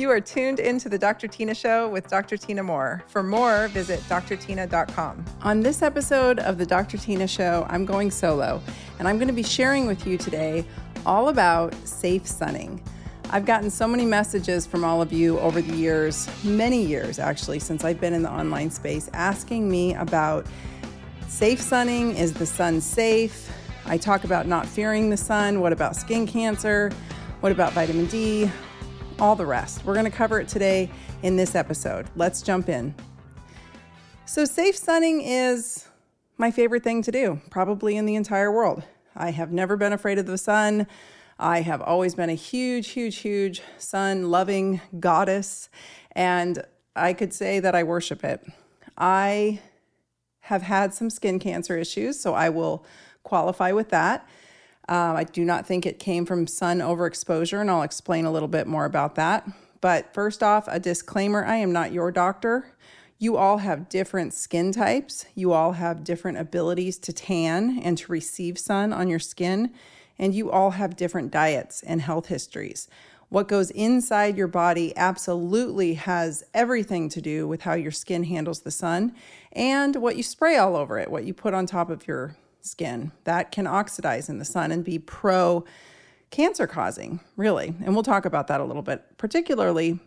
You are tuned into the Dr. Tyna Show with Dr. Tyna Moore. For more, visit drtyna.com. On this episode of the Dr. Tyna Show, I'm going solo, and I'm going to be sharing with you today all about safe sunning. I've gotten so many messages from all of you over the years, many years actually, since I've been in the online space, asking me about safe sunning. Is the sun safe? I talk about not fearing the sun. What about skin cancer? What about vitamin D? All the rest. We're going to cover it today in this episode. Let's jump in. So, safe sunning is my favorite thing to do, probably in the entire world. I have never been afraid of the sun. I have always been a huge, huge, huge sun loving goddess, and I could say that I worship it. I have had some skin cancer issues, so I will qualify with that. Um, I do not think it came from sun overexposure, and I'll explain a little bit more about that. But first off, a disclaimer I am not your doctor. You all have different skin types, you all have different abilities to tan and to receive sun on your skin, and you all have different diets and health histories. What goes inside your body absolutely has everything to do with how your skin handles the sun and what you spray all over it, what you put on top of your skin that can oxidize in the sun and be pro cancer causing, really. And we'll talk about that a little bit, particularly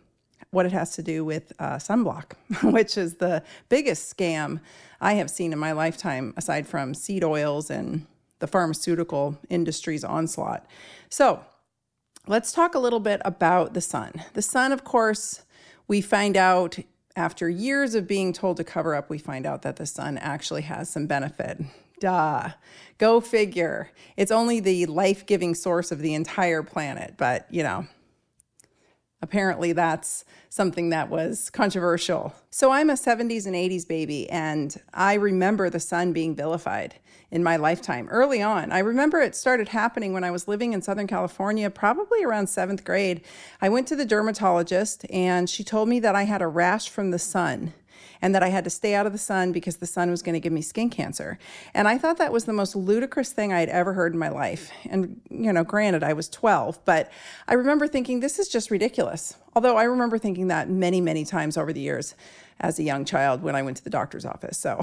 what it has to do with uh, sunblock, which is the biggest scam I have seen in my lifetime, aside from seed oils and the pharmaceutical industry's onslaught. So, let's talk a little bit about the sun. The sun, of course, we find out after years of being told to cover up, we find out that the sun actually has some benefit. Duh. Go figure. It's only the life giving source of the entire planet, but you know, apparently that's something that was controversial. So I'm a 70s and 80s baby, and I remember the sun being vilified in my lifetime early on. I remember it started happening when I was living in Southern California, probably around seventh grade. I went to the dermatologist, and she told me that I had a rash from the sun and that I had to stay out of the sun because the sun was going to give me skin cancer. And I thought that was the most ludicrous thing I had ever heard in my life. And, you know, granted, I was 12, but I remember thinking, this is just ridiculous. Although I remember thinking that many, many times over the years as a young child when I went to the doctor's office. So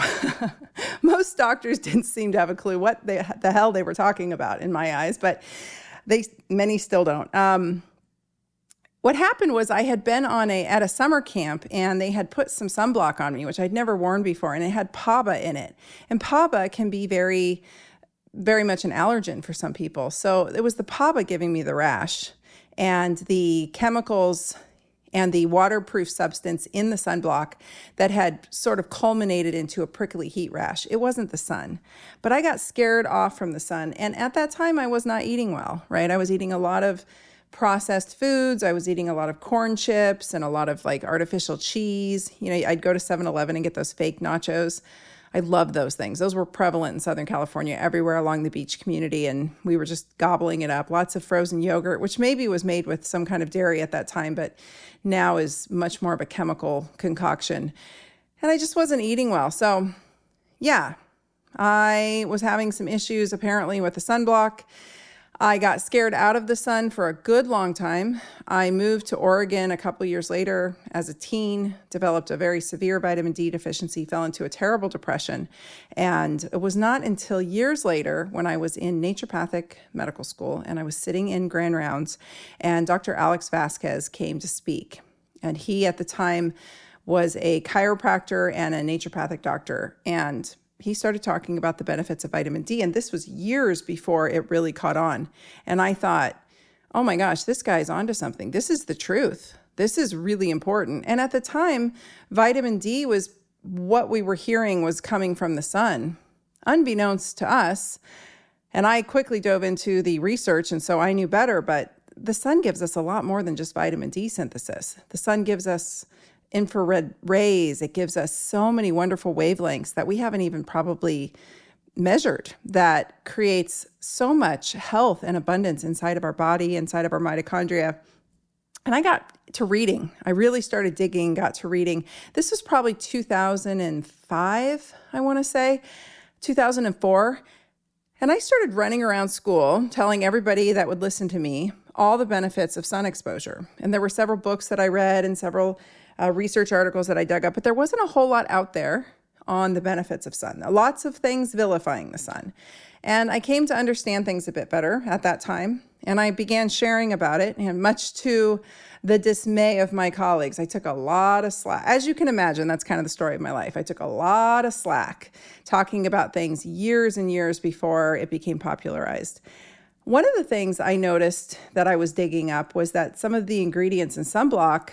most doctors didn't seem to have a clue what they, the hell they were talking about in my eyes, but they many still don't. Um, what happened was I had been on a at a summer camp and they had put some sunblock on me, which I'd never worn before, and it had PABA in it. And PABA can be very, very much an allergen for some people. So it was the PABA giving me the rash, and the chemicals and the waterproof substance in the sunblock that had sort of culminated into a prickly heat rash. It wasn't the sun, but I got scared off from the sun. And at that time, I was not eating well, right? I was eating a lot of processed foods. I was eating a lot of corn chips and a lot of like artificial cheese. You know, I'd go to 7 Eleven and get those fake nachos. I love those things. Those were prevalent in Southern California, everywhere along the beach community. And we were just gobbling it up. Lots of frozen yogurt, which maybe was made with some kind of dairy at that time, but now is much more of a chemical concoction. And I just wasn't eating well. So, yeah, I was having some issues apparently with the sunblock I got scared out of the sun for a good long time. I moved to Oregon a couple years later as a teen, developed a very severe vitamin D deficiency, fell into a terrible depression. And it was not until years later when I was in naturopathic medical school and I was sitting in grand rounds and Dr. Alex Vasquez came to speak. And he at the time was a chiropractor and a naturopathic doctor. And he started talking about the benefits of vitamin D. And this was years before it really caught on. And I thought, oh my gosh, this guy's onto something. This is the truth. This is really important. And at the time, vitamin D was what we were hearing was coming from the sun, unbeknownst to us. And I quickly dove into the research, and so I knew better. But the sun gives us a lot more than just vitamin D synthesis. The sun gives us infrared rays. It gives us so many wonderful wavelengths that we haven't even probably measured that creates so much health and abundance inside of our body, inside of our mitochondria. And I got to reading. I really started digging, got to reading. This was probably 2005, I want to say, 2004. And I started running around school telling everybody that would listen to me all the benefits of sun exposure. And there were several books that I read and several uh, research articles that I dug up, but there wasn't a whole lot out there on the benefits of sun. Lots of things vilifying the sun. And I came to understand things a bit better at that time. And I began sharing about it, and much to the dismay of my colleagues, I took a lot of slack. As you can imagine, that's kind of the story of my life. I took a lot of slack talking about things years and years before it became popularized. One of the things I noticed that I was digging up was that some of the ingredients in sunblock,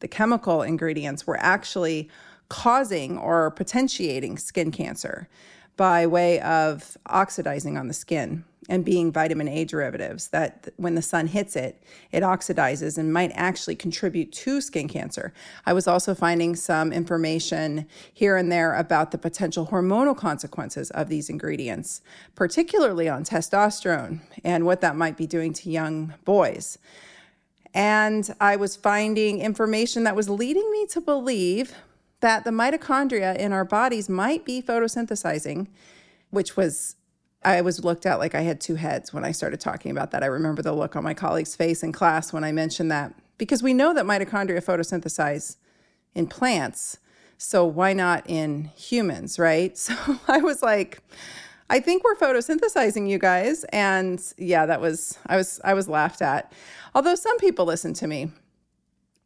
the chemical ingredients, were actually causing or potentiating skin cancer by way of oxidizing on the skin and being vitamin A derivatives that when the sun hits it, it oxidizes and might actually contribute to skin cancer. I was also finding some information here and there about the potential hormonal consequences of these ingredients, particularly on testosterone and what that might be doing to young boys. And I was finding information that was leading me to believe that the mitochondria in our bodies might be photosynthesizing, which was I was looked at like I had two heads when I started talking about that. I remember the look on my colleague's face in class when I mentioned that because we know that mitochondria photosynthesize in plants. So why not in humans, right? So I was like, I think we're photosynthesizing you guys. And yeah, that was I was I was laughed at. Although some people listened to me.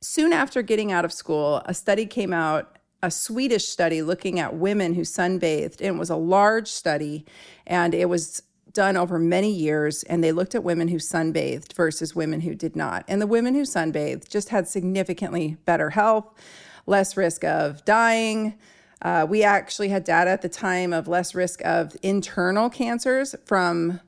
Soon after getting out of school, a study came out a Swedish study looking at women who sunbathed. And it was a large study and it was done over many years. And they looked at women who sunbathed versus women who did not. And the women who sunbathed just had significantly better health, less risk of dying. Uh, we actually had data at the time of less risk of internal cancers from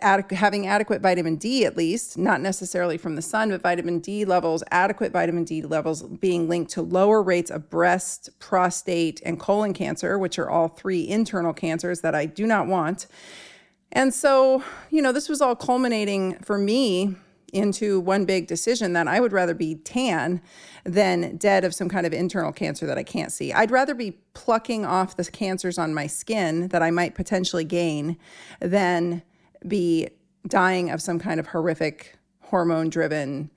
having adequate vitamin D, at least, not necessarily from the sun, but vitamin D levels, adequate vitamin D levels being linked to lower rates of breast, prostate, and colon cancer, which are all three internal cancers that I do not want. And so, you know, this was all culminating for me into one big decision that I would rather be tan than dead of some kind of internal cancer that I can't see. I'd rather be plucking off the cancers on my skin that I might potentially gain than be dying of some kind of horrific hormone driven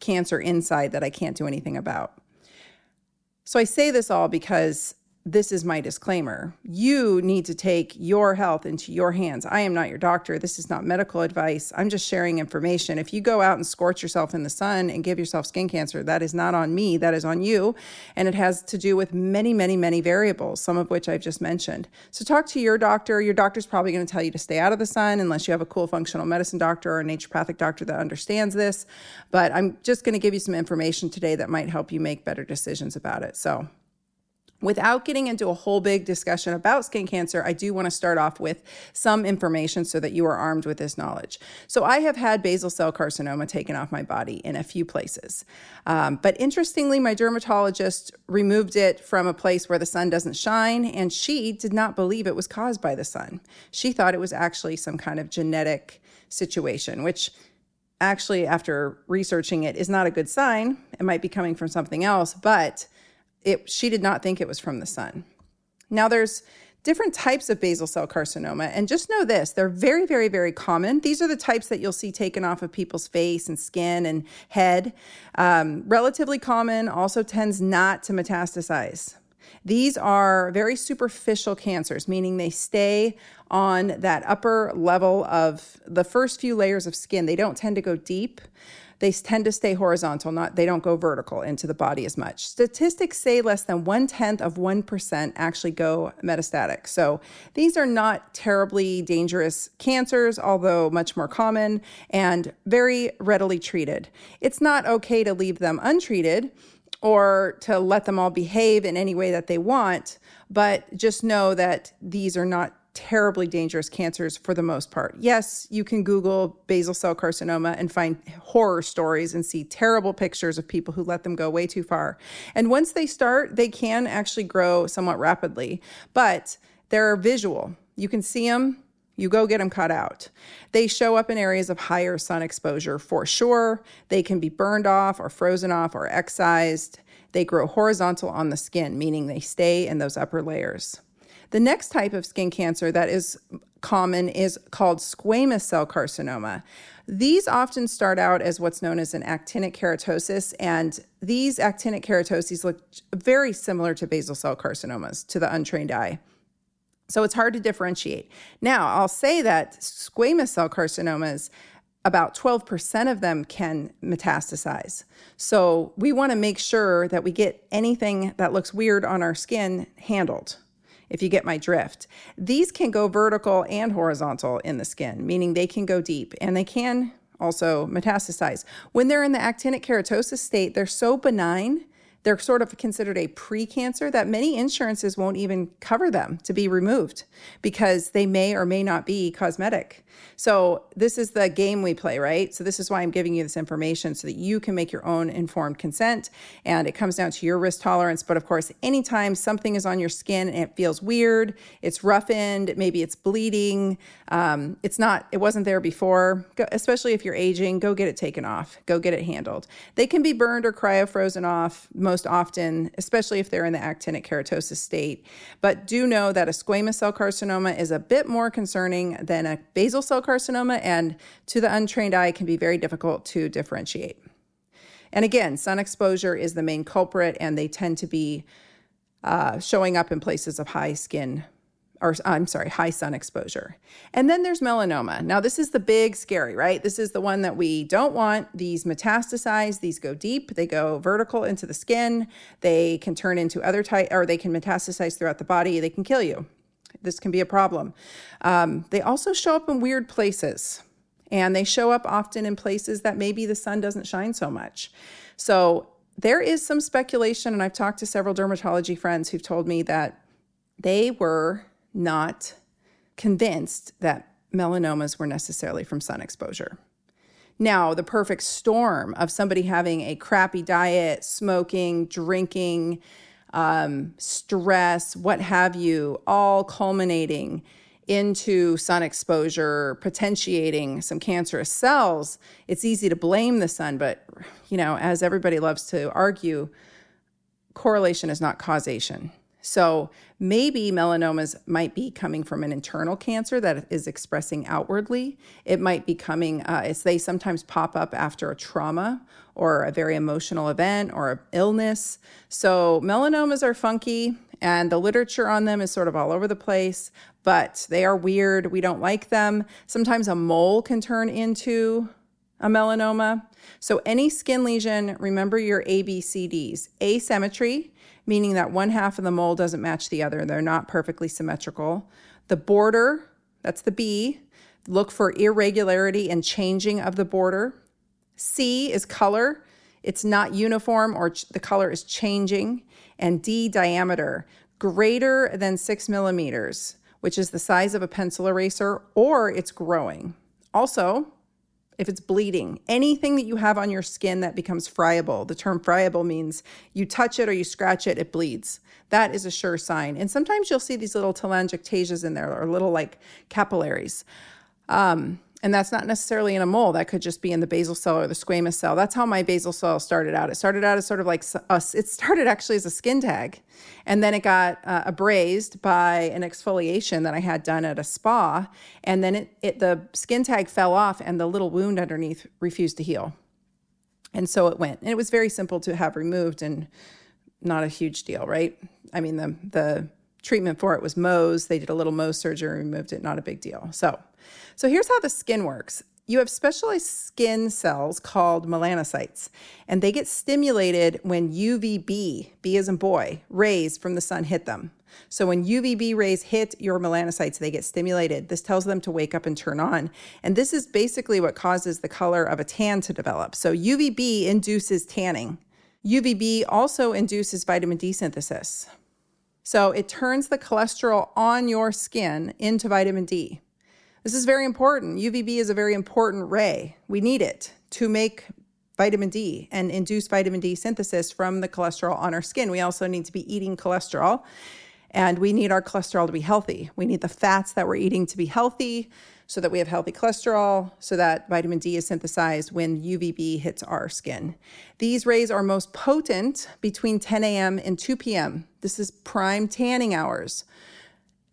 cancer inside that I can't do anything about. So I say this all because this is my disclaimer. You need to take your health into your hands. I am not your doctor. This is not medical advice. I'm just sharing information. If you go out and scorch yourself in the sun and give yourself skin cancer, that is not on me, that is on you. And it has to do with many, many, many variables, some of which I've just mentioned. So talk to your doctor. Your doctor's probably going to tell you to stay out of the sun unless you have a cool functional medicine doctor or a naturopathic doctor that understands this. But I'm just going to give you some information today that might help you make better decisions about it. So, Without getting into a whole big discussion about skin cancer, I do want to start off with some information so that you are armed with this knowledge. So, I have had basal cell carcinoma taken off my body in a few places. Um, but interestingly, my dermatologist removed it from a place where the sun doesn't shine, and she did not believe it was caused by the sun. She thought it was actually some kind of genetic situation, which actually, after researching it, is not a good sign. It might be coming from something else, but it, she did not think it was from the sun. Now, there's different types of basal cell carcinoma. And just know this they're very, very, very common. These are the types that you'll see taken off of people's face and skin and head. Um, relatively common, also tends not to metastasize. These are very superficial cancers, meaning they stay on that upper level of the first few layers of skin. They don't tend to go deep they tend to stay horizontal, not they don't go vertical into the body as much. Statistics say less than one tenth of 1% actually go metastatic. So these are not terribly dangerous cancers, although much more common and very readily treated. It's not okay to leave them untreated or to let them all behave in any way that they want, but just know that these are not terribly dangerous cancers for the most part. Yes, you can Google basal cell carcinoma and find horror stories and see terrible pictures of people who let them go way too far. And once they start, they can actually grow somewhat rapidly, but they're visual. You can see them, you go get them cut out. They show up in areas of higher sun exposure for sure. They can be burned off or frozen off or excised. They grow horizontal on the skin, meaning they stay in those upper layers. The next type of skin cancer that is common is called squamous cell carcinoma. These often start out as what's known as an actinic keratosis, and these actinic keratoses look very similar to basal cell carcinomas to the untrained eye. So it's hard to differentiate. Now, I'll say that squamous cell carcinomas, about 12% of them can metastasize. So we want to make sure that we get anything that looks weird on our skin handled if you get my drift. These can go vertical and horizontal in the skin, meaning they can go deep and they can also metastasize. When they're in the actinic keratosis state, they're so benign they're sort of considered a precancer that many insurances won't even cover them to be removed because they may or may not be cosmetic. So, this is the game we play, right? So, this is why I'm giving you this information so that you can make your own informed consent. And it comes down to your risk tolerance. But of course, anytime something is on your skin and it feels weird, it's roughened, maybe it's bleeding, um, it's not, it wasn't there before, go, especially if you're aging, go get it taken off, go get it handled. They can be burned or cryofrozen off most often, especially if they're in the actinic keratosis state. But do know that a squamous cell carcinoma is a bit more concerning than a basal cell carcinoma, and to the untrained eye, can be very difficult to differentiate. And again, sun exposure is the main culprit, and they tend to be uh, showing up in places of high skin or I'm sorry, high sun exposure. And then there's melanoma. Now, this is the big scary, right? This is the one that we don't want. These metastasize, these go deep, they go vertical into the skin, they can turn into other type, or they can metastasize throughout the body, they can kill you this can be a problem. Um, they also show up in weird places, and they show up often in places that maybe the sun doesn't shine so much. So there is some speculation, and I've talked to several dermatology friends who've told me that they were not convinced that melanomas were necessarily from sun exposure. Now, the perfect storm of somebody having a crappy diet, smoking, drinking, um, stress, what have you, all culminating into sun exposure, potentiating some cancerous cells, it's easy to blame the sun. But, you know, as everybody loves to argue, correlation is not causation. So maybe melanomas might be coming from an internal cancer that is expressing outwardly. It might be coming, uh, as they sometimes pop up after a trauma or a very emotional event or an illness. So melanomas are funky and the literature on them is sort of all over the place, but they are weird. We don't like them. Sometimes a mole can turn into a melanoma. So any skin lesion, remember your ABCDs. Asymmetry, meaning that one half of the mole doesn't match the other. They're not perfectly symmetrical. The border, that's the B, look for irregularity and changing of the border. C is color, it's not uniform or ch- the color is changing. And D, diameter, greater than six millimeters, which is the size of a pencil eraser, or it's growing. Also, if it's bleeding, anything that you have on your skin that becomes friable. The term friable means you touch it or you scratch it, it bleeds. That is a sure sign. And sometimes you'll see these little telangiectasias in there or little like capillaries. Um, and that's not necessarily in a mole. That could just be in the basal cell or the squamous cell. That's how my basal cell started out. It started out as sort of like a, it started actually as a skin tag, and then it got uh, abrased by an exfoliation that I had done at a spa, and then it, it the skin tag fell off, and the little wound underneath refused to heal, and so it went. And it was very simple to have removed, and not a huge deal, right? I mean the the treatment for it was Mohs. They did a little Mohs surgery, removed it, not a big deal. So so here's how the skin works. You have specialized skin cells called melanocytes, and they get stimulated when UVB, B as in boy, rays from the sun hit them. So when UVB rays hit your melanocytes, they get stimulated. This tells them to wake up and turn on. And this is basically what causes the color of a tan to develop. So UVB induces tanning. UVB also induces vitamin D synthesis. So it turns the cholesterol on your skin into vitamin D. This is very important. UVB is a very important ray. We need it to make vitamin D and induce vitamin D synthesis from the cholesterol on our skin. We also need to be eating cholesterol and we need our cholesterol to be healthy. We need the fats that we're eating to be healthy so that we have healthy cholesterol, so that vitamin D is synthesized when UVB hits our skin. These rays are most potent between 10 a.m. and 2 p.m. This is prime tanning hours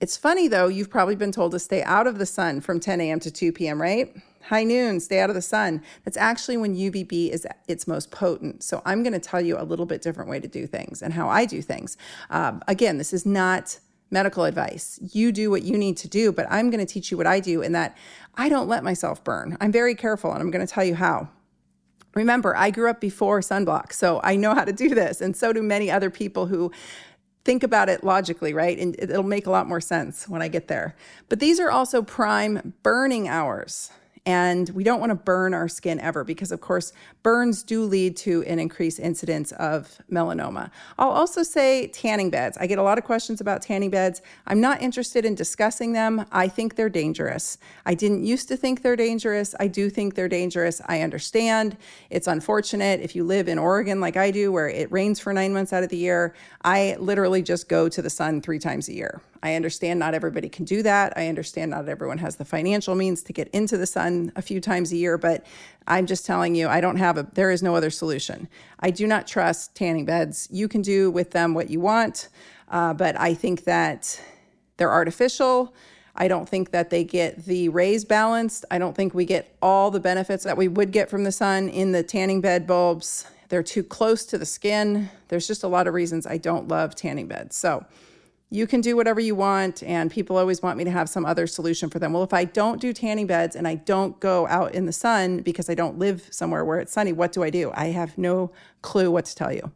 It's funny though, you've probably been told to stay out of the sun from 10 a.m. to 2 p.m., right? High noon, stay out of the sun. That's actually when UVB is its most potent. So I'm going to tell you a little bit different way to do things and how I do things. Um, again, this is not medical advice. You do what you need to do, but I'm going to teach you what I do in that I don't let myself burn. I'm very careful and I'm going to tell you how. Remember, I grew up before sunblock, so I know how to do this. And so do many other people who think about it logically, right? And it'll make a lot more sense when I get there. But these are also prime burning hours. And we don't want to burn our skin ever because, of course, burns do lead to an increased incidence of melanoma. I'll also say tanning beds. I get a lot of questions about tanning beds. I'm not interested in discussing them. I think they're dangerous. I didn't used to think they're dangerous. I do think they're dangerous. I understand. It's unfortunate if you live in Oregon like I do, where it rains for nine months out of the year. I literally just go to the sun three times a year. I understand not everybody can do that. I understand not everyone has the financial means to get into the sun a few times a year, but I'm just telling you, I don't have a, there is no other solution. I do not trust tanning beds. You can do with them what you want, uh, but I think that they're artificial. I don't think that they get the rays balanced. I don't think we get all the benefits that we would get from the sun in the tanning bed bulbs. They're too close to the skin. There's just a lot of reasons I don't love tanning beds. So, you can do whatever you want and people always want me to have some other solution for them. Well if i don't do tanning beds and i don't go out in the sun because i don't live somewhere where it's sunny what do i do? I have no clue what to tell you.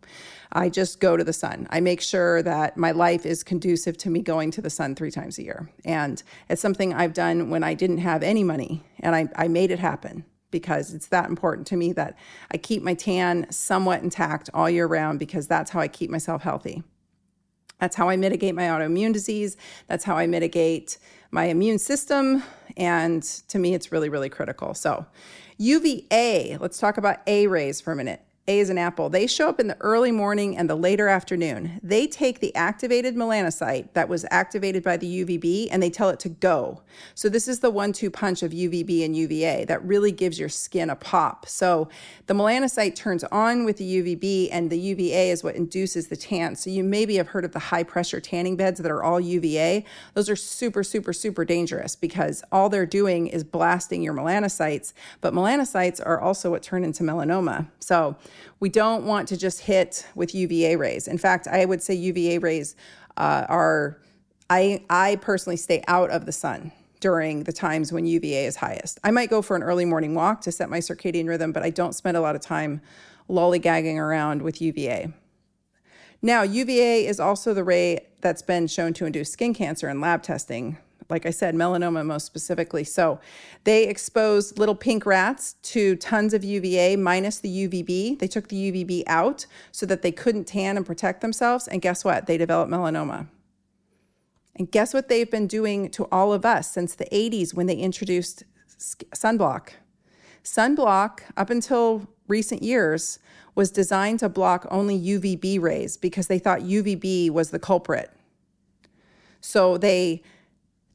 I just go to the sun. I make sure that my life is conducive to me going to the sun three times a year. And it's something i've done when i didn't have any money and i, I made it happen because it's that important to me that i keep my tan somewhat intact all year round because that's how i keep myself healthy that's how I mitigate my autoimmune disease. That's how I mitigate my immune system. And to me, it's really, really critical. So, UVA, let's talk about A rays for a minute. A is an apple. They show up in the early morning and the later afternoon. They take the activated melanocyte that was activated by the UVB and they tell it to go. So, this is the one two punch of UVB and UVA that really gives your skin a pop. So, the melanocyte turns on with the UVB and the UVA is what induces the tan. So, you maybe have heard of the high pressure tanning beds that are all UVA. Those are super, super, super dangerous because all they're doing is blasting your melanocytes, but melanocytes are also what turn into melanoma. So, we don't want to just hit with UVA rays. In fact, I would say UVA rays uh, are, I, I personally stay out of the sun during the times when UVA is highest. I might go for an early morning walk to set my circadian rhythm, but I don't spend a lot of time lollygagging around with UVA. Now, UVA is also the ray that's been shown to induce skin cancer in lab testing like I said, melanoma most specifically. So they exposed little pink rats to tons of UVA minus the UVB. They took the UVB out so that they couldn't tan and protect themselves. And guess what? They developed melanoma. And guess what they've been doing to all of us since the 80s when they introduced sunblock? Sunblock, up until recent years, was designed to block only UVB rays because they thought UVB was the culprit. So they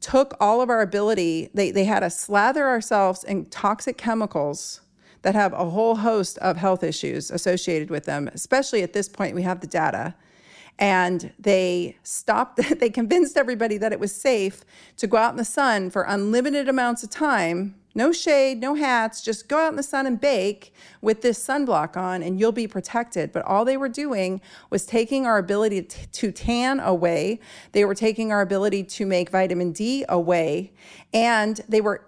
took all of our ability, they, they had us slather ourselves in toxic chemicals that have a whole host of health issues associated with them, especially at this point, we have the data. And they stopped, they convinced everybody that it was safe to go out in the sun for unlimited amounts of time no shade, no hats, just go out in the sun and bake with this sunblock on and you'll be protected. But all they were doing was taking our ability to tan away. They were taking our ability to make vitamin D away. And they were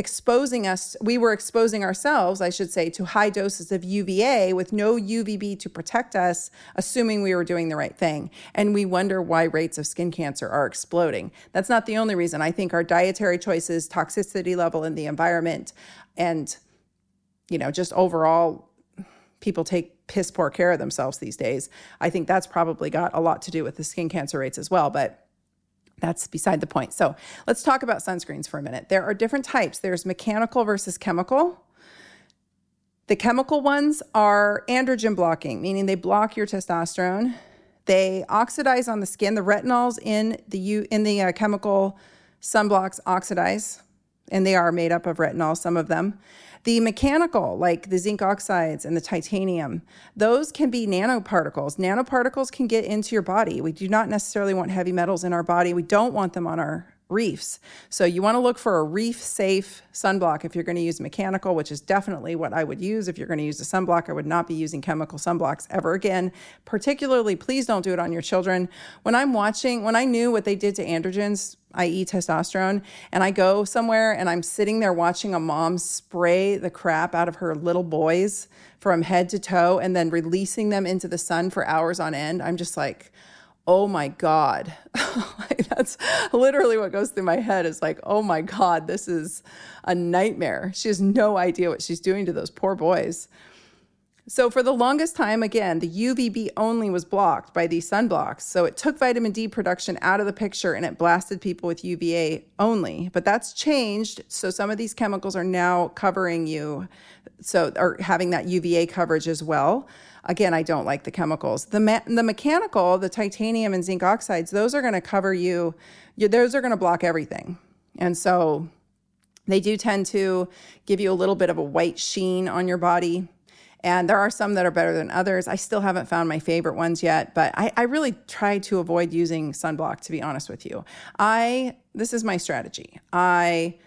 exposing us, we were exposing ourselves, I should say, to high doses of UVA with no UVB to protect us, assuming we were doing the right thing. And we wonder why rates of skin cancer are exploding. That's not the only reason. I think our dietary choices, toxicity level in the environment, and you know, just overall people take piss poor care of themselves these days. I think that's probably got a lot to do with the skin cancer rates as well. But that's beside the point. So let's talk about sunscreens for a minute. There are different types there's mechanical versus chemical. The chemical ones are androgen blocking, meaning they block your testosterone. They oxidize on the skin. The retinols in the in the uh, chemical sunblocks oxidize and they are made up of retinol, some of them. The mechanical, like the zinc oxides and the titanium, those can be nanoparticles. Nanoparticles can get into your body. We do not necessarily want heavy metals in our body. We don't want them on our reefs. So you want to look for a reef safe sunblock if you're going to use mechanical, which is definitely what I would use. If you're going to use a sunblock, I would not be using chemical sunblocks ever again. Particularly, please don't do it on your children. When I'm watching, when I knew what they did to androgens, i.e., testosterone, and I go somewhere and I'm sitting there watching a mom spray the crap out of her little boys from head to toe and then releasing them into the sun for hours on end, I'm just like, oh my God. like that's literally what goes through my head is like, oh my God, this is a nightmare. She has no idea what she's doing to those poor boys. So, for the longest time, again, the UVB only was blocked by these sunblocks. So, it took vitamin D production out of the picture and it blasted people with UVA only. But that's changed. So, some of these chemicals are now covering you, so, are having that UVA coverage as well. Again, I don't like the chemicals. The, the mechanical, the titanium and zinc oxides, those are going to cover you, you those are going to block everything. And so, they do tend to give you a little bit of a white sheen on your body and there are some that are better than others. I still haven't found my favorite ones yet, but I, I really try to avoid using sunblock, to be honest with you. I, this is my strategy. I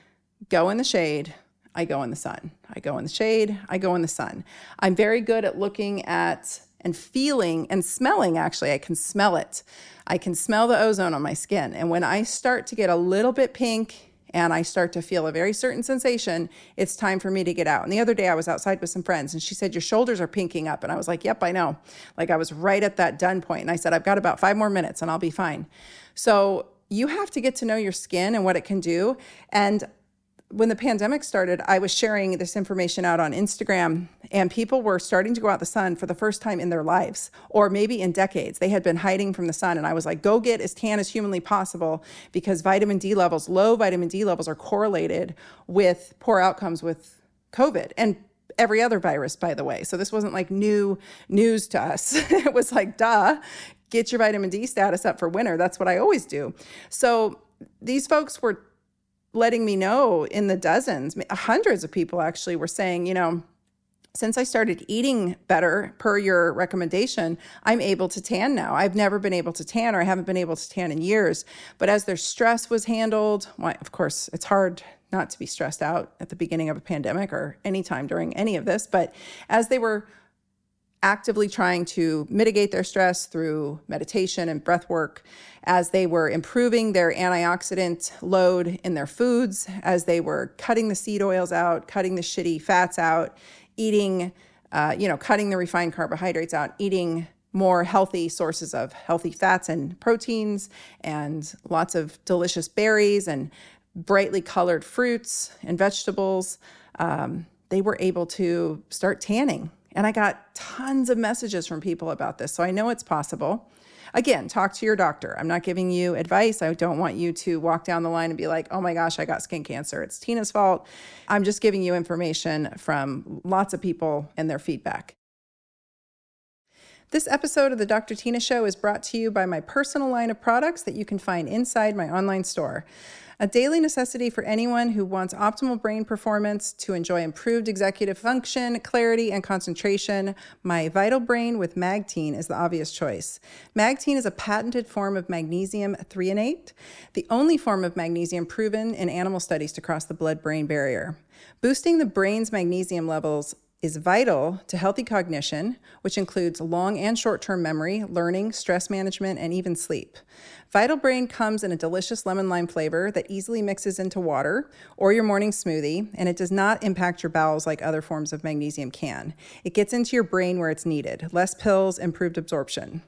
go in the shade, I go in the sun. I go in the shade, I go in the sun. I'm very good at looking at and feeling and smelling, actually. I can smell it. I can smell the ozone on my skin. And when I start to get a little bit pink and I start to feel a very certain sensation, it's time for me to get out. And the other day I was outside with some friends and she said, Your shoulders are pinking up. And I was like, Yep, I know. Like I was right at that done point. And I said, I've got about five more minutes and I'll be fine. So you have to get to know your skin and what it can do. And when the pandemic started, I was sharing this information out on Instagram, and people were starting to go out the sun for the first time in their lives, or maybe in decades. They had been hiding from the sun, and I was like, go get as tan as humanly possible because vitamin D levels, low vitamin D levels, are correlated with poor outcomes with COVID. And every other virus, by the way. So this wasn't like new news to us. it was like, duh, get your vitamin D status up for winter. That's what I always do. So these folks were letting me know in the dozens, hundreds of people actually were saying, you know, since I started eating better per your recommendation, I'm able to tan now. I've never been able to tan or I haven't been able to tan in years. But as their stress was handled, well, of course, it's hard not to be stressed out at the beginning of a pandemic or anytime during any of this. But as they were actively trying to mitigate their stress through meditation and breath work, as they were improving their antioxidant load in their foods, as they were cutting the seed oils out, cutting the shitty fats out, eating, uh, you know, cutting the refined carbohydrates out, eating more healthy sources of healthy fats and proteins, and lots of delicious berries and brightly colored fruits and vegetables. Um, they were able to start tanning and I got tons of messages from people about this. So I know it's possible. Again, talk to your doctor. I'm not giving you advice. I don't want you to walk down the line and be like, oh my gosh, I got skin cancer. It's Tyna's fault. I'm just giving you information from lots of people and their feedback. This episode of the Dr. Tyna Show is brought to you by my personal line of products that you can find inside my online store. A daily necessity for anyone who wants optimal brain performance to enjoy improved executive function, clarity, and concentration, my Vital Brain with Magtein is the obvious choice. Magtein is a patented form of magnesium threonate, the only form of magnesium proven in animal studies to cross the blood brain barrier. Boosting the brain's magnesium levels is vital to healthy cognition, which includes long and short term memory, learning, stress management, and even sleep. Vital Brain comes in a delicious lemon lime flavor that easily mixes into water or your morning smoothie, and it does not impact your bowels like other forms of magnesium can. It gets into your brain where it's needed less pills, improved absorption.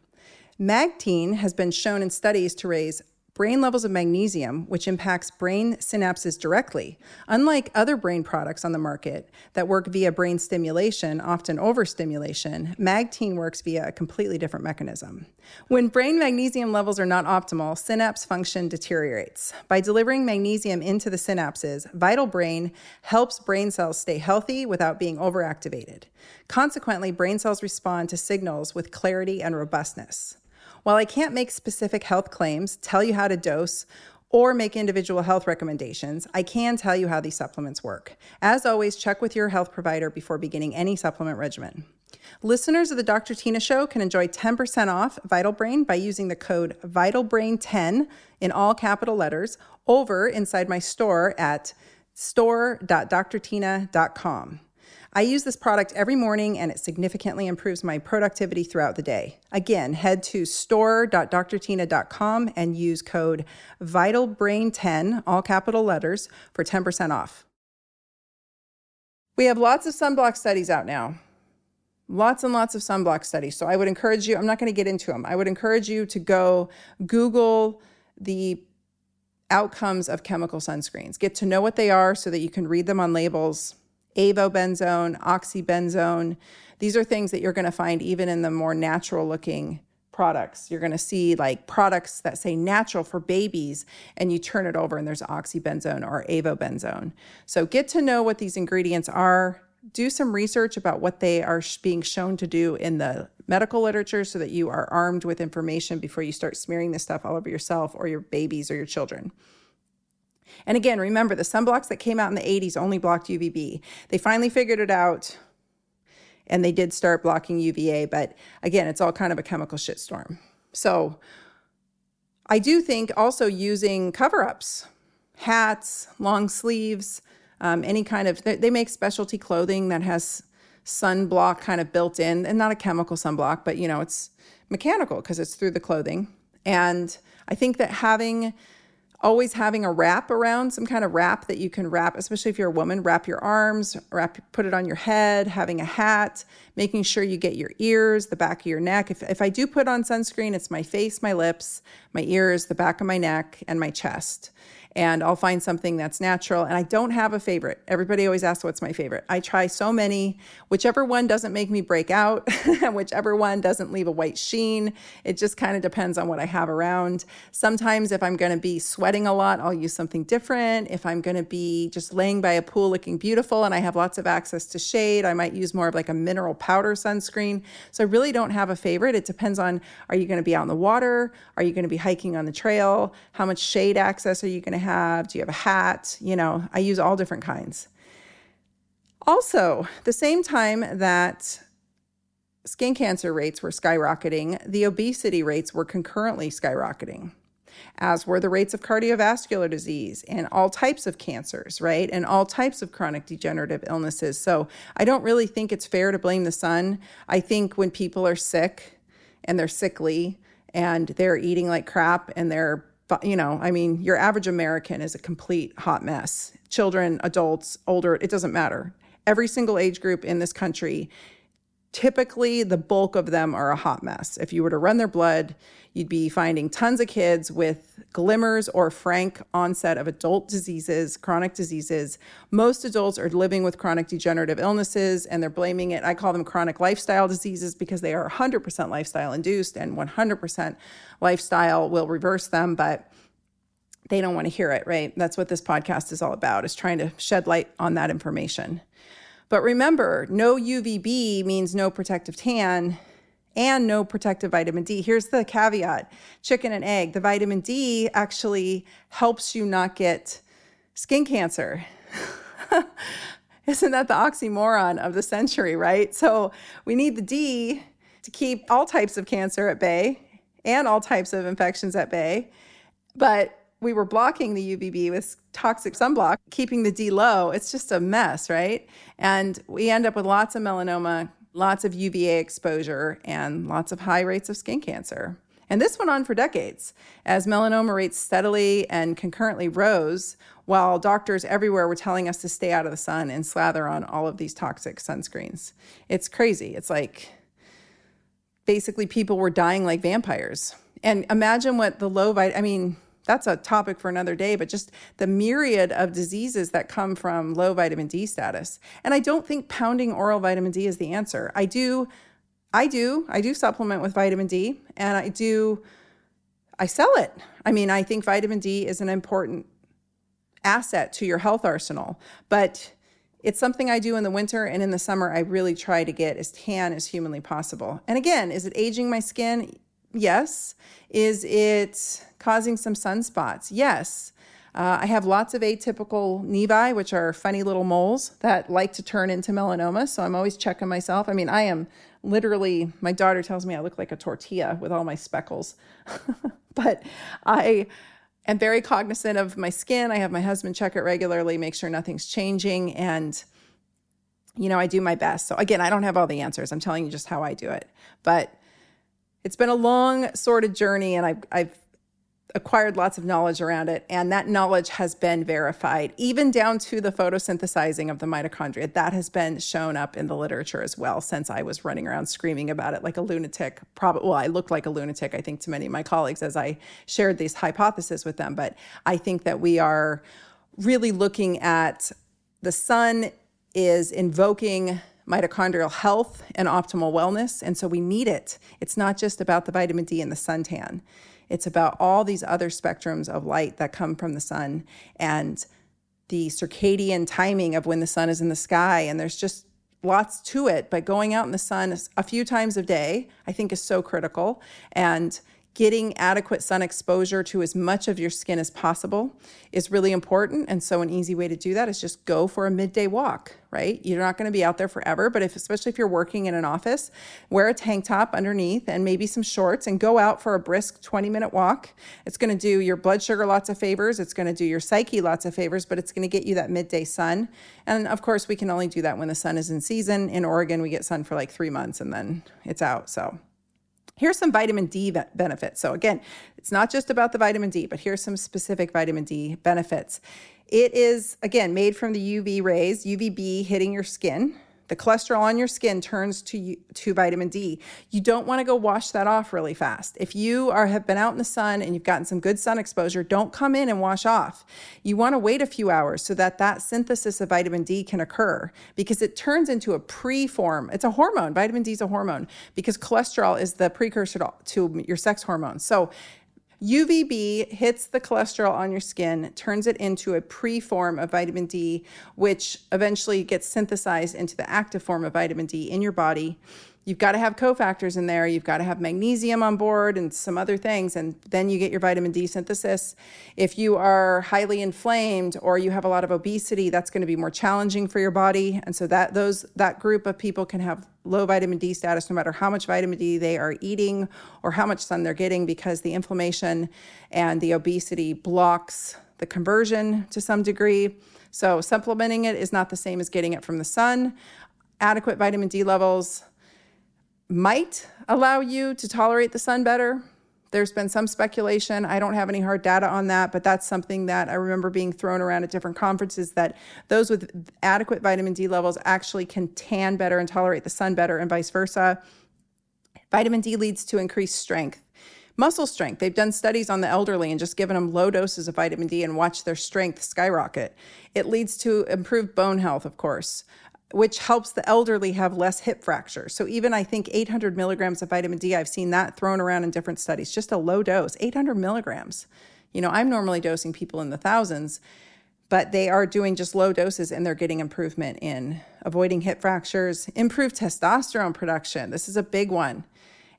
Magtein has been shown in studies to raise brain levels of magnesium, which impacts brain synapses directly. Unlike other brain products on the market that work via brain stimulation, often overstimulation, Magtein works via a completely different mechanism. When brain magnesium levels are not optimal, synapse function deteriorates. By delivering magnesium into the synapses, Vital Brain helps brain cells stay healthy without being overactivated. Consequently, brain cells respond to signals with clarity and robustness. While I can't make specific health claims, tell you how to dose, or make individual health recommendations, I can tell you how these supplements work. As always, check with your health provider before beginning any supplement regimen. Listeners of the Dr. Tyna Show can enjoy 10% off Vital Brain by using the code VitalBrain10 in all capital letters over inside my store at store.drtyna.com. I use this product every morning and it significantly improves my productivity throughout the day. Again, head to store.drtyna.com and use code VitalBrain10, all capital letters, for 10% off. We have lots of sunblock studies out now. Lots and lots of sunblock studies. So I would encourage you, I'm not going to get into them. I would encourage you to go Google the outcomes of chemical sunscreens. Get to know what they are so that you can read them on labels. Avobenzone, oxybenzone. These are things that you're going to find even in the more natural looking products. You're going to see like products that say natural for babies, and you turn it over and there's oxybenzone or avobenzone. So get to know what these ingredients are. Do some research about what they are being shown to do in the medical literature so that you are armed with information before you start smearing this stuff all over yourself or your babies or your children. And again, remember the sunblocks that came out in the 80s only blocked UVB. They finally figured it out and they did start blocking UVA, but again, it's all kind of a chemical shitstorm. So I do think also using cover ups, hats, long sleeves, um, any kind of, they make specialty clothing that has sunblock kind of built in and not a chemical sunblock, but you know, it's mechanical because it's through the clothing. And I think that having always having a wrap around some kind of wrap that you can wrap especially if you're a woman wrap your arms wrap put it on your head having a hat making sure you get your ears the back of your neck. If, if i do put on sunscreen it's my face my lips my ears the back of my neck and my chest and I'll find something that's natural. And I don't have a favorite. Everybody always asks what's my favorite. I try so many. Whichever one doesn't make me break out, whichever one doesn't leave a white sheen, it just kind of depends on what I have around. Sometimes if I'm going to be sweating a lot, I'll use something different. If I'm going to be just laying by a pool looking beautiful and I have lots of access to shade, I might use more of like a mineral powder sunscreen. So I really don't have a favorite. It depends on are you going to be out in the water? Are you going to be hiking on the trail? How much shade access are you going to have? Do you have a hat? You know, I use all different kinds. Also, the same time that skin cancer rates were skyrocketing, the obesity rates were concurrently skyrocketing, as were the rates of cardiovascular disease and all types of cancers, right? And all types of chronic degenerative illnesses. So I don't really think it's fair to blame the sun. I think when people are sick and they're sickly and they're eating like crap and they're you know, I mean, your average American is a complete hot mess. Children, adults, older, it doesn't matter. Every single age group in this country, typically the bulk of them are a hot mess. If you were to run their blood, you'd be finding tons of kids with glimmers or frank onset of adult diseases, chronic diseases. Most adults are living with chronic degenerative illnesses and they're blaming it. I call them chronic lifestyle diseases because they are 100% lifestyle induced and 100% lifestyle will reverse them, but they don't want to hear it, right? That's what this podcast is all about, is trying to shed light on that information. But remember, no UVB means no protective tan and no protective vitamin D. Here's the caveat chicken and egg. The vitamin D actually helps you not get skin cancer. Isn't that the oxymoron of the century, right? So we need the D to keep all types of cancer at bay and all types of infections at bay. But we were blocking the UVB with toxic sunblock, keeping the D low. It's just a mess, right? And we end up with lots of melanoma, lots of UVA exposure, and lots of high rates of skin cancer. And this went on for decades as melanoma rates steadily and concurrently rose while doctors everywhere were telling us to stay out of the sun and slather on all of these toxic sunscreens. It's crazy. It's like basically people were dying like vampires. And imagine what the low vitamin, I mean, that's a topic for another day, but just the myriad of diseases that come from low vitamin D status. And I don't think pounding oral vitamin D is the answer. I do, I do, I do supplement with vitamin D and I do, I sell it. I mean, I think vitamin D is an important asset to your health arsenal, but it's something I do in the winter and in the summer. I really try to get as tan as humanly possible. And again, is it aging my skin? Yes. Is it causing some sunspots? Yes. Uh, I have lots of atypical nevi, which are funny little moles that like to turn into melanoma. So I'm always checking myself. I mean, I am literally, my daughter tells me I look like a tortilla with all my speckles. but I am very cognizant of my skin. I have my husband check it regularly, make sure nothing's changing. And, you know, I do my best. So again, I don't have all the answers. I'm telling you just how I do it. But it's been a long sort of journey and I've, I've acquired lots of knowledge around it, and that knowledge has been verified, even down to the photosynthesizing of the mitochondria. That has been shown up in the literature as well since I was running around screaming about it like a lunatic. Probably, well, I looked like a lunatic, I think, to many of my colleagues as I shared these hypotheses with them. But I think that we are really looking at the sun is invoking mitochondrial health and optimal wellness. And so we need it. It's not just about the vitamin D and the suntan. It's about all these other spectrums of light that come from the sun and the circadian timing of when the sun is in the sky. And there's just lots to it. But going out in the sun a few times a day, I think, is so critical. And getting adequate sun exposure to as much of your skin as possible is really important. And so, an easy way to do that is just go for a midday walk, right? You're not going to be out there forever, but if, especially if you're working in an office, wear a tank top underneath and maybe some shorts and go out for a brisk 20 minute walk. It's going to do your blood sugar lots of favors. It's going to do your psyche lots of favors, but it's going to get you that midday sun. And of course, we can only do that when the sun is in season. In Oregon, we get sun for like three months and then it's out. So, Here's some vitamin D benefits. So, again, it's not just about the vitamin D, but here's some specific vitamin D benefits. It is, again, made from the UV rays, UVB hitting your skin. The cholesterol on your skin turns to to vitamin D. You don't want to go wash that off really fast. If you are have been out in the sun and you've gotten some good sun exposure, don't come in and wash off. You want to wait a few hours so that that synthesis of vitamin D can occur because it turns into a preform. It's a hormone. Vitamin D is a hormone because cholesterol is the precursor to, to your sex hormone. So UVB hits the cholesterol on your skin, turns it into a pre form of vitamin D, which eventually gets synthesized into the active form of vitamin D in your body you've got to have cofactors in there. You've got to have magnesium on board and some other things, and then you get your vitamin D synthesis. If you are highly inflamed or you have a lot of obesity, that's going to be more challenging for your body. And so that those that group of people can have low vitamin D status no matter how much vitamin D they are eating or how much sun they're getting because the inflammation and the obesity blocks the conversion to some degree. So supplementing it is not the same as getting it from the sun. Adequate vitamin D levels might allow you to tolerate the sun better. There's been some speculation. I don't have any hard data on that, but that's something that I remember being thrown around at different conferences that those with adequate vitamin D levels actually can tan better and tolerate the sun better, and vice versa. Vitamin D leads to increased strength. Muscle strength. They've done studies on the elderly and just given them low doses of vitamin D and watched their strength skyrocket. It leads to improved bone health, of course which helps the elderly have less hip fractures. So even I think 800 milligrams of vitamin D, I've seen that thrown around in different studies, just a low dose, 800 milligrams. You know, I'm normally dosing people in the thousands, but they are doing just low doses and they're getting improvement in avoiding hip fractures, improved testosterone production. This is a big one.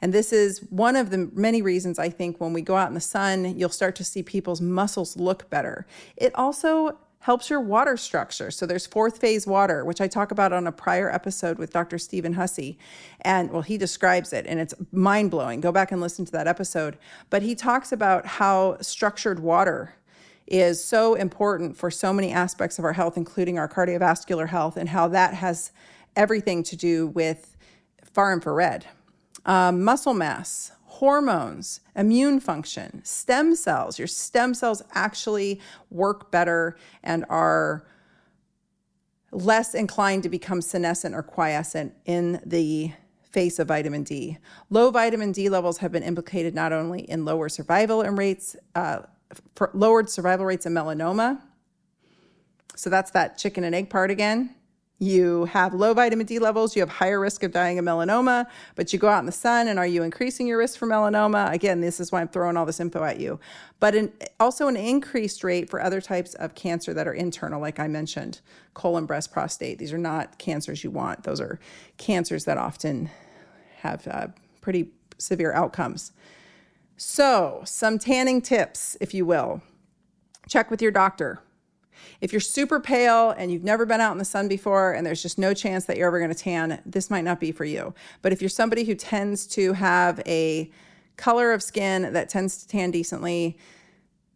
And this is one of the many reasons I think when we go out in the sun, you'll start to see people's muscles look better. It also helps your water structure. So there's fourth phase water, which I talk about on a prior episode with Dr. Stephen Hussey. And well, he describes it and it's mind blowing. Go back and listen to that episode. But he talks about how structured water is so important for so many aspects of our health, including our cardiovascular health, and how that has everything to do with far infrared. Um, muscle mass, hormones, immune function, stem cells. Your stem cells actually work better and are less inclined to become senescent or quiescent in the face of vitamin D. Low vitamin D levels have been implicated not only in lower survival and rates, uh, lowered survival rates in melanoma. So that's that chicken and egg part again you have low vitamin D levels, you have higher risk of dying of melanoma, but you go out in the sun and are you increasing your risk for melanoma? Again, this is why I'm throwing all this info at you. But an, also an increased rate for other types of cancer that are internal, like I mentioned, colon, breast, prostate. These are not cancers you want. Those are cancers that often have uh, pretty severe outcomes. So, some tanning tips, if you will. Check with your doctor. If you're super pale and you've never been out in the sun before and there's just no chance that you're ever going to tan, this might not be for you. But if you're somebody who tends to have a color of skin that tends to tan decently,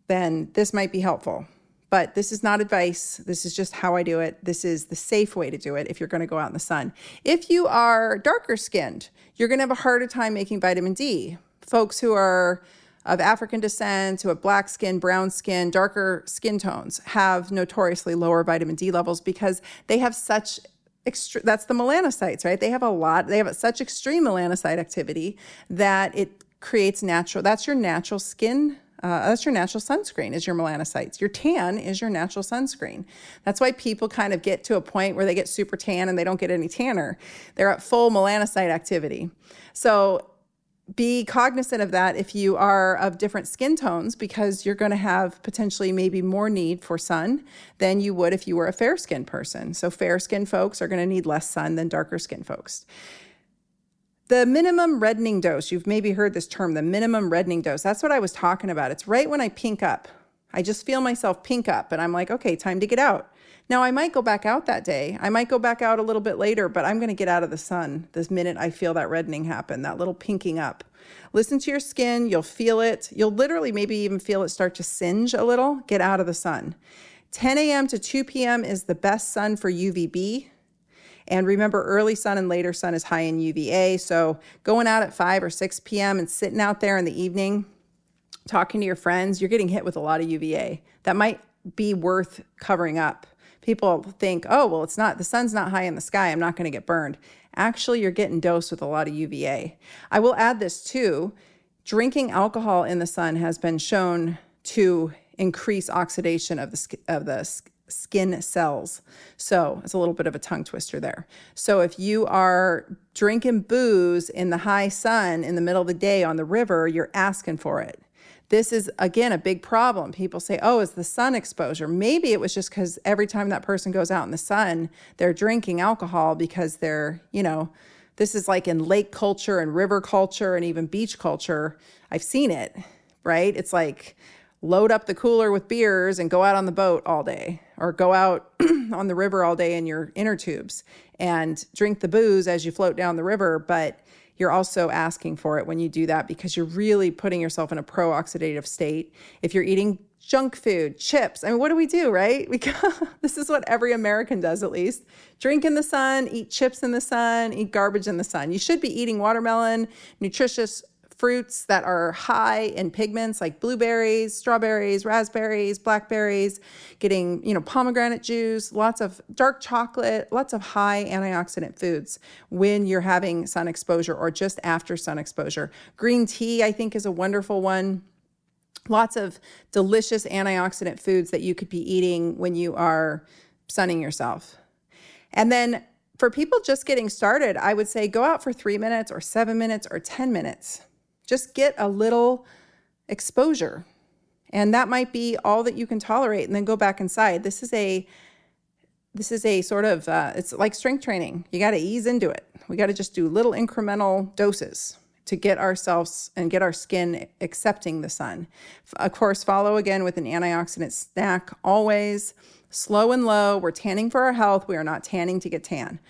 then this might be helpful. But this is not advice. This is just how I do it. This is the safe way to do it if you're going to go out in the sun. If you are darker skinned, you're going to have a harder time making vitamin D. Folks who are of African descent, who have black skin, brown skin, darker skin tones, have notoriously lower vitamin D levels because they have such extre- that's the melanocytes, right? They have a lot, they have such extreme melanocyte activity that it creates natural, that's your natural skin uh, that's your natural sunscreen is your melanocytes. Your tan is your natural sunscreen. That's why people kind of get to a point where they get super tan and they don't get any tanner. They're at full melanocyte activity. So be cognizant of that if you are of different skin tones because you're going to have potentially maybe more need for sun than you would if you were a fair skinned person. So fair skinned folks are going to need less sun than darker skinned folks. The minimum reddening dose, you've maybe heard this term, the minimum reddening dose. That's what I was talking about. It's right when I pink up. I just feel myself pink up and I'm like, okay, time to get out. Now, I might go back out that day. I might go back out a little bit later, but I'm going to get out of the sun this minute I feel that reddening happen, that little pinking up. Listen to your skin. You'll feel it. You'll literally maybe even feel it start to singe a little. Get out of the sun. 10 a.m. to 2 p.m. is the best sun for UVB. And remember, early sun and later sun is high in UVA. So going out at 5 or 6 p.m. and sitting out there in the evening, talking to your friends, you're getting hit with a lot of UVA. That might be worth covering up. People think, oh, well, it's not, the sun's not high in the sky. I'm not going to get burned. Actually, you're getting dosed with a lot of UVA. I will add this too drinking alcohol in the sun has been shown to increase oxidation of the, of the skin cells. So it's a little bit of a tongue twister there. So if you are drinking booze in the high sun in the middle of the day on the river, you're asking for it. This is, again, a big problem. People say, oh, it's the sun exposure. Maybe it was just because every time that person goes out in the sun, they're drinking alcohol because they're, you know, this is like in lake culture and river culture and even beach culture. I've seen it, right? It's like, load up the cooler with beers and go out on the boat all day or go out on the river all day in your inner tubes and drink the booze as you float down the river but you're also asking for it when you do that because you're really putting yourself in a pro oxidative state. If you're eating junk food chips i mean what do we do right? We this is what every american does at least. Drink in the sun eat chips in the sun eat garbage in the sun. You should be eating watermelon nutritious fruits that are high in pigments like blueberries, strawberries, raspberries, blackberries, getting, you know, pomegranate juice, lots of dark chocolate, lots of high antioxidant foods when you're having sun exposure or just after sun exposure. Green tea, I think, is a wonderful one. Lots of delicious antioxidant foods that you could be eating when you are sunning yourself. And then for people just getting started, I would say go out for three minutes or seven minutes or 10 minutes. Just get a little exposure. And that might be all that you can tolerate and then go back inside. This is a this is a sort of uh, it's like strength training. You got to ease into it. We got to just do little incremental doses to get ourselves and get our skin accepting the sun. Of course, follow again with an antioxidant snack always. Slow and low. We're tanning for our health. We are not tanning to get tan.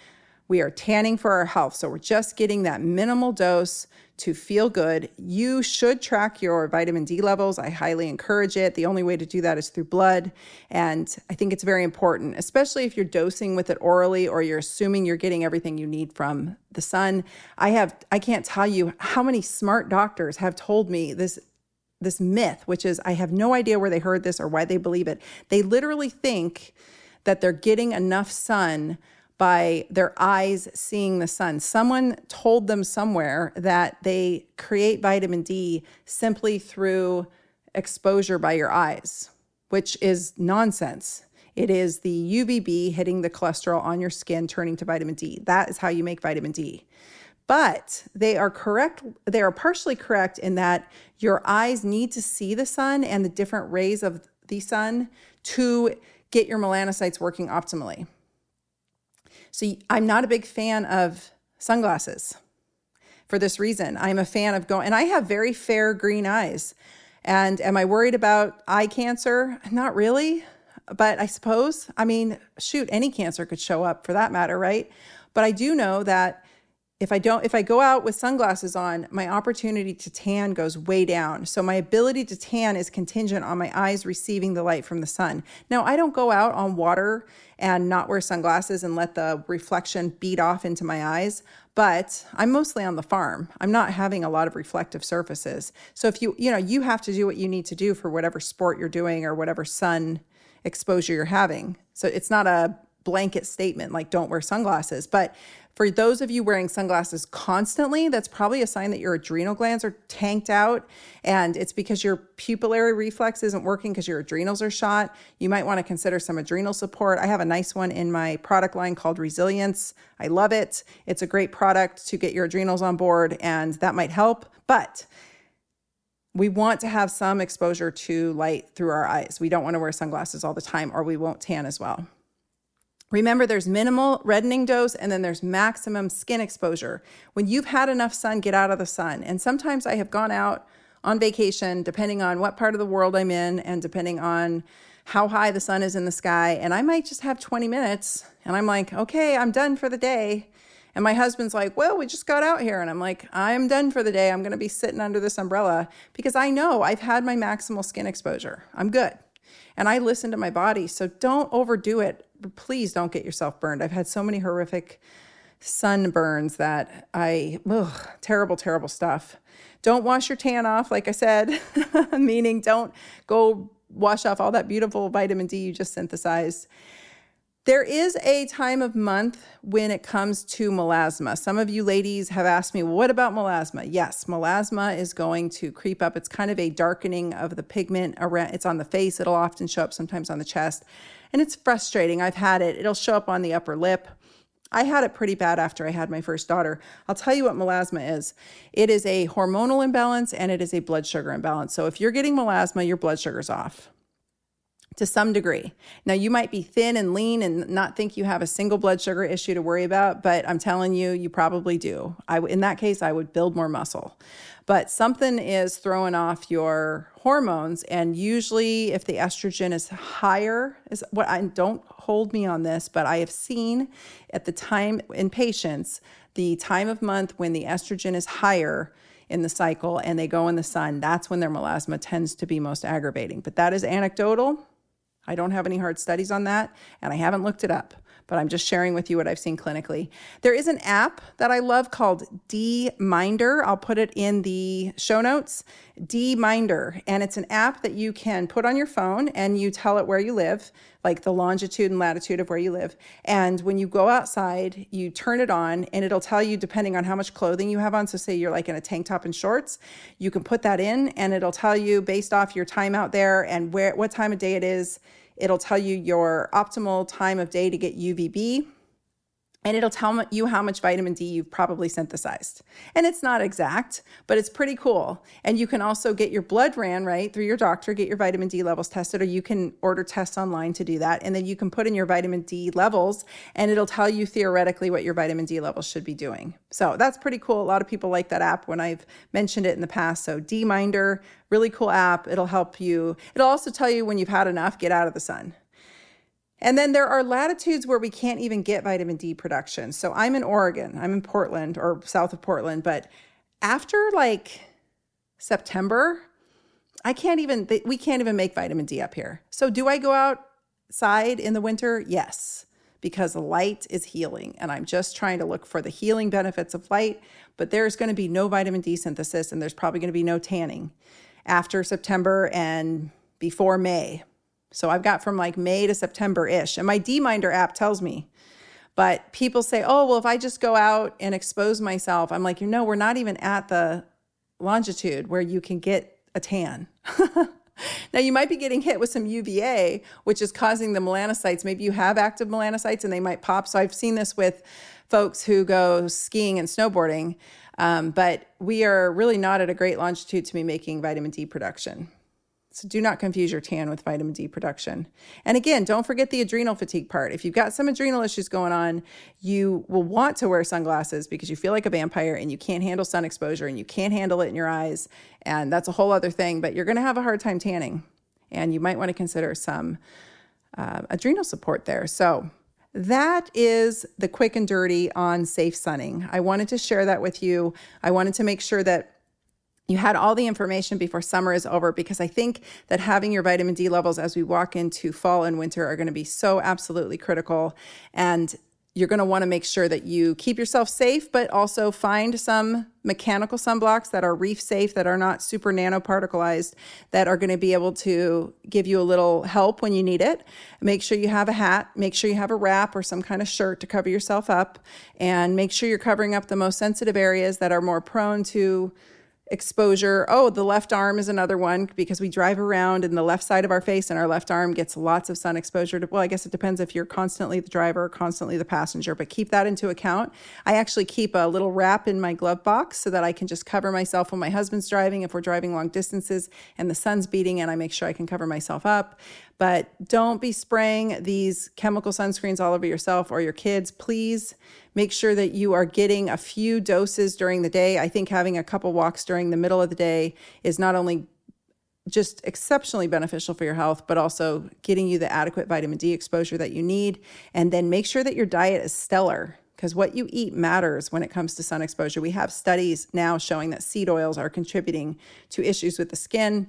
We are tanning for our health. So we're just getting that minimal dose to feel good. You should track your vitamin D levels. I highly encourage it. The only way to do that is through blood. And I think it's very important, especially if you're dosing with it orally or you're assuming you're getting everything you need from the sun. I have I can't tell you how many smart doctors have told me this this myth, which is I have no idea where they heard this or why they believe it. They literally think that they're getting enough sun by their eyes seeing the sun. Someone told them somewhere that they create vitamin D simply through exposure by your eyes, which is nonsense. It is the UVB hitting the cholesterol on your skin, turning to vitamin D. That is how you make vitamin D. But they are correct, they are partially correct in that your eyes need to see the sun and the different rays of the sun to get your melanocytes working optimally. So I'm not a big fan of sunglasses. for this reason. I'm a fan of going, and I have very fair green eyes. And am I worried about eye cancer? Not really. But I suppose, I mean, shoot, any cancer could show up for that matter, right? But I do know that if I don't, if I go out with sunglasses on, my opportunity to tan goes way down. So my ability to tan is contingent on my eyes receiving the light from the sun. Now, I don't go out on water and not wear sunglasses and let the reflection beat off into my eyes, but I'm mostly on the farm. I'm not having a lot of reflective surfaces. So if you, you know, you have to do what you need to do for whatever sport you're doing or whatever sun exposure you're having. So it's not a blanket statement like don't wear sunglasses, but for those of you wearing sunglasses constantly, that's probably a sign that your adrenal glands are tanked out and it's because your pupillary reflex isn't working because your adrenals are shot. You might want to consider some adrenal support. I have a nice one in my product line called Resilience. I love it. It's a great product to get your adrenals on board and that might help. But we want to have some exposure to light through our eyes. We don't want to wear sunglasses all the time or we won't tan as well. Remember, there's minimal reddening dose and then there's maximum skin exposure. When you've had enough sun, get out of the sun. And sometimes I have gone out on vacation, depending on what part of the world I'm in and depending on how high the sun is in the sky. And I might just have 20 minutes and I'm like, okay, I'm done for the day. And my husband's like, well, we just got out here. And I'm like, I'm done for the day. I'm going to be sitting under this umbrella because I know I've had my maximal skin exposure. I'm good. And I listen to my body. So don't overdo it please don't get yourself burned. I've had so many horrific sunburns that I, ugh, terrible, terrible stuff. Don't wash your tan off, like I said, meaning don't go wash off all that beautiful vitamin D you just synthesized. There is a time of month when it comes to melasma. Some of you ladies have asked me, well, what about melasma? Yes, melasma is going to creep up. It's kind of a darkening of the pigment around, it's on the face. It'll often show up sometimes on the chest and it's frustrating. I've had it, it'll show up on the upper lip. I had it pretty bad after I had my first daughter. I'll tell you what melasma is it is a hormonal imbalance and it is a blood sugar imbalance. So if you're getting melasma, your blood sugar's off to some degree. Now, you might be thin and lean and not think you have a single blood sugar issue to worry about, but I'm telling you, you probably do. I, in that case, I would build more muscle. But something is throwing off your hormones, and usually, if the estrogen is higher, is what I don't hold me on this, but I have seen at the time in patients the time of month when the estrogen is higher in the cycle and they go in the sun, that's when their melasma tends to be most aggravating. But that is anecdotal. I don't have any hard studies on that, and I haven't looked it up, but I'm just sharing with you what I've seen clinically. There is an app that I love called D-Minder. I'll put it in the show notes. D-Minder, and it's an app that you can put on your phone and you tell it where you live, like the longitude and latitude of where you live. And when you go outside, you turn it on and it'll tell you depending on how much clothing you have on. So say you're like in a tank top and shorts, you can put that in and it'll tell you based off your time out there and where what time of day it is. It'll tell you your optimal time of day to get UVB and it'll tell you how much vitamin D you've probably synthesized. And it's not exact, but it's pretty cool. And you can also get your blood ran, right, through your doctor, get your vitamin D levels tested, or you can order tests online to do that. And then you can put in your vitamin D levels, and it'll tell you theoretically what your vitamin D levels should be doing. So that's pretty cool. A lot of people like that app when I've mentioned it in the past. So D-Minder, really cool app. It'll help you. It'll also tell you when you've had enough, get out of the sun. And then there are latitudes where we can't even get vitamin D production. So I'm in Oregon, I'm in Portland or south of Portland, but after like September, I can't even, we can't even make vitamin D up here. So do I go outside in the winter? Yes, because light is healing. And I'm just trying to look for the healing benefits of light, but there's going to be no vitamin D synthesis and there's probably going to be no tanning after September and before May so I've got from like May to September ish. And my D-Minder app tells me. But people say, oh, well, if I just go out and expose myself, I'm like, you know, we're not even at the longitude where you can get a tan. now, you might be getting hit with some UVA, which is causing the melanocytes. Maybe you have active melanocytes and they might pop. So I've seen this with folks who go skiing and snowboarding. Um, but we are really not at a great longitude to be making vitamin D production. So do not confuse your tan with vitamin D production. And again, don't forget the adrenal fatigue part. If you've got some adrenal issues going on, you will want to wear sunglasses because you feel like a vampire and you can't handle sun exposure and you can't handle it in your eyes. And that's a whole other thing, but you're going to have a hard time tanning. And you might want to consider some uh, adrenal support there. So that is the quick and dirty on safe sunning. I wanted to share that with you. I wanted to make sure that you had all the information before summer is over because I think that having your vitamin D levels as we walk into fall and winter are going to be so absolutely critical. And you're going to want to make sure that you keep yourself safe, but also find some mechanical sunblocks that are reef safe, that are not super nanoparticleized, that are going to be able to give you a little help when you need it. Make sure you have a hat, make sure you have a wrap or some kind of shirt to cover yourself up, and make sure you're covering up the most sensitive areas that are more prone to exposure. Oh, the left arm is another one because we drive around and the left side of our face and our left arm gets lots of sun exposure. Well, I guess it depends if you're constantly the driver or constantly the passenger, but keep that into account. I actually keep a little wrap in my glove box so that I can just cover myself when my husband's driving, if we're driving long distances and the sun's beating, and I make sure I can cover myself up. But don't be spraying these chemical sunscreens all over yourself or your kids. Please make sure that you are getting a few doses during the day. I think having a couple walks during the middle of the day is not only just exceptionally beneficial for your health, but also getting you the adequate vitamin D exposure that you need. And then make sure that your diet is stellar because what you eat matters when it comes to sun exposure. We have studies now showing that seed oils are contributing to issues with the skin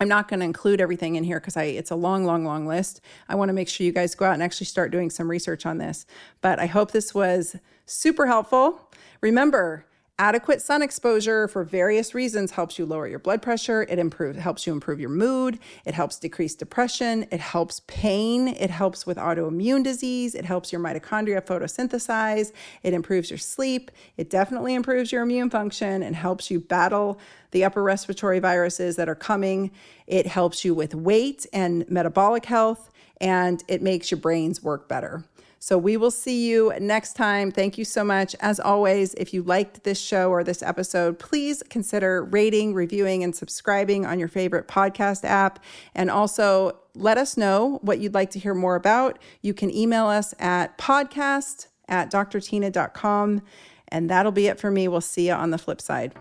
I'm not going to include everything in here because it's a long, long, long list. I want to make sure you guys go out and actually start doing some research on this. But I hope this was super helpful. Remember, Adequate sun exposure for various reasons helps you lower your blood pressure. It improves, helps you improve your mood. It helps decrease depression. It helps pain. It helps with autoimmune disease. It helps your mitochondria photosynthesize. It improves your sleep. It definitely improves your immune function and helps you battle the upper respiratory viruses that are coming. It helps you with weight and metabolic health, and it makes your brains work better. So we will see you next time. Thank you so much. As always, if you liked this show or this episode, please consider rating, reviewing, and subscribing on your favorite podcast app. And also let us know what you'd like to hear more about. You can email us at podcast at drtyna.com. And that'll be it for me. We'll see you on the flip side.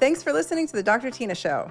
Thanks for listening to the Dr. Tyna Show.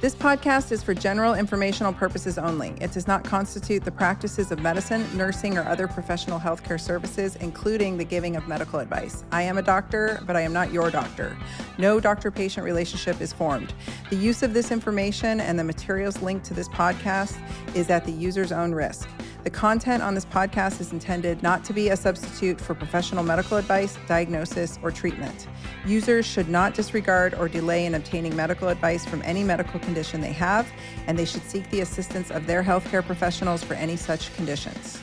This podcast is for general informational purposes only. It does not constitute the practices of medicine, nursing, or other professional healthcare services, including the giving of medical advice. I am a doctor, but I am not your doctor. No doctor patient relationship is formed. The use of this information and the materials linked to this podcast is at the user's own risk. The content on this podcast is intended not to be a substitute for professional medical advice, diagnosis, or treatment. Users should not disregard or delay in obtaining medical advice from any medical condition they have, and they should seek the assistance of their healthcare professionals for any such conditions.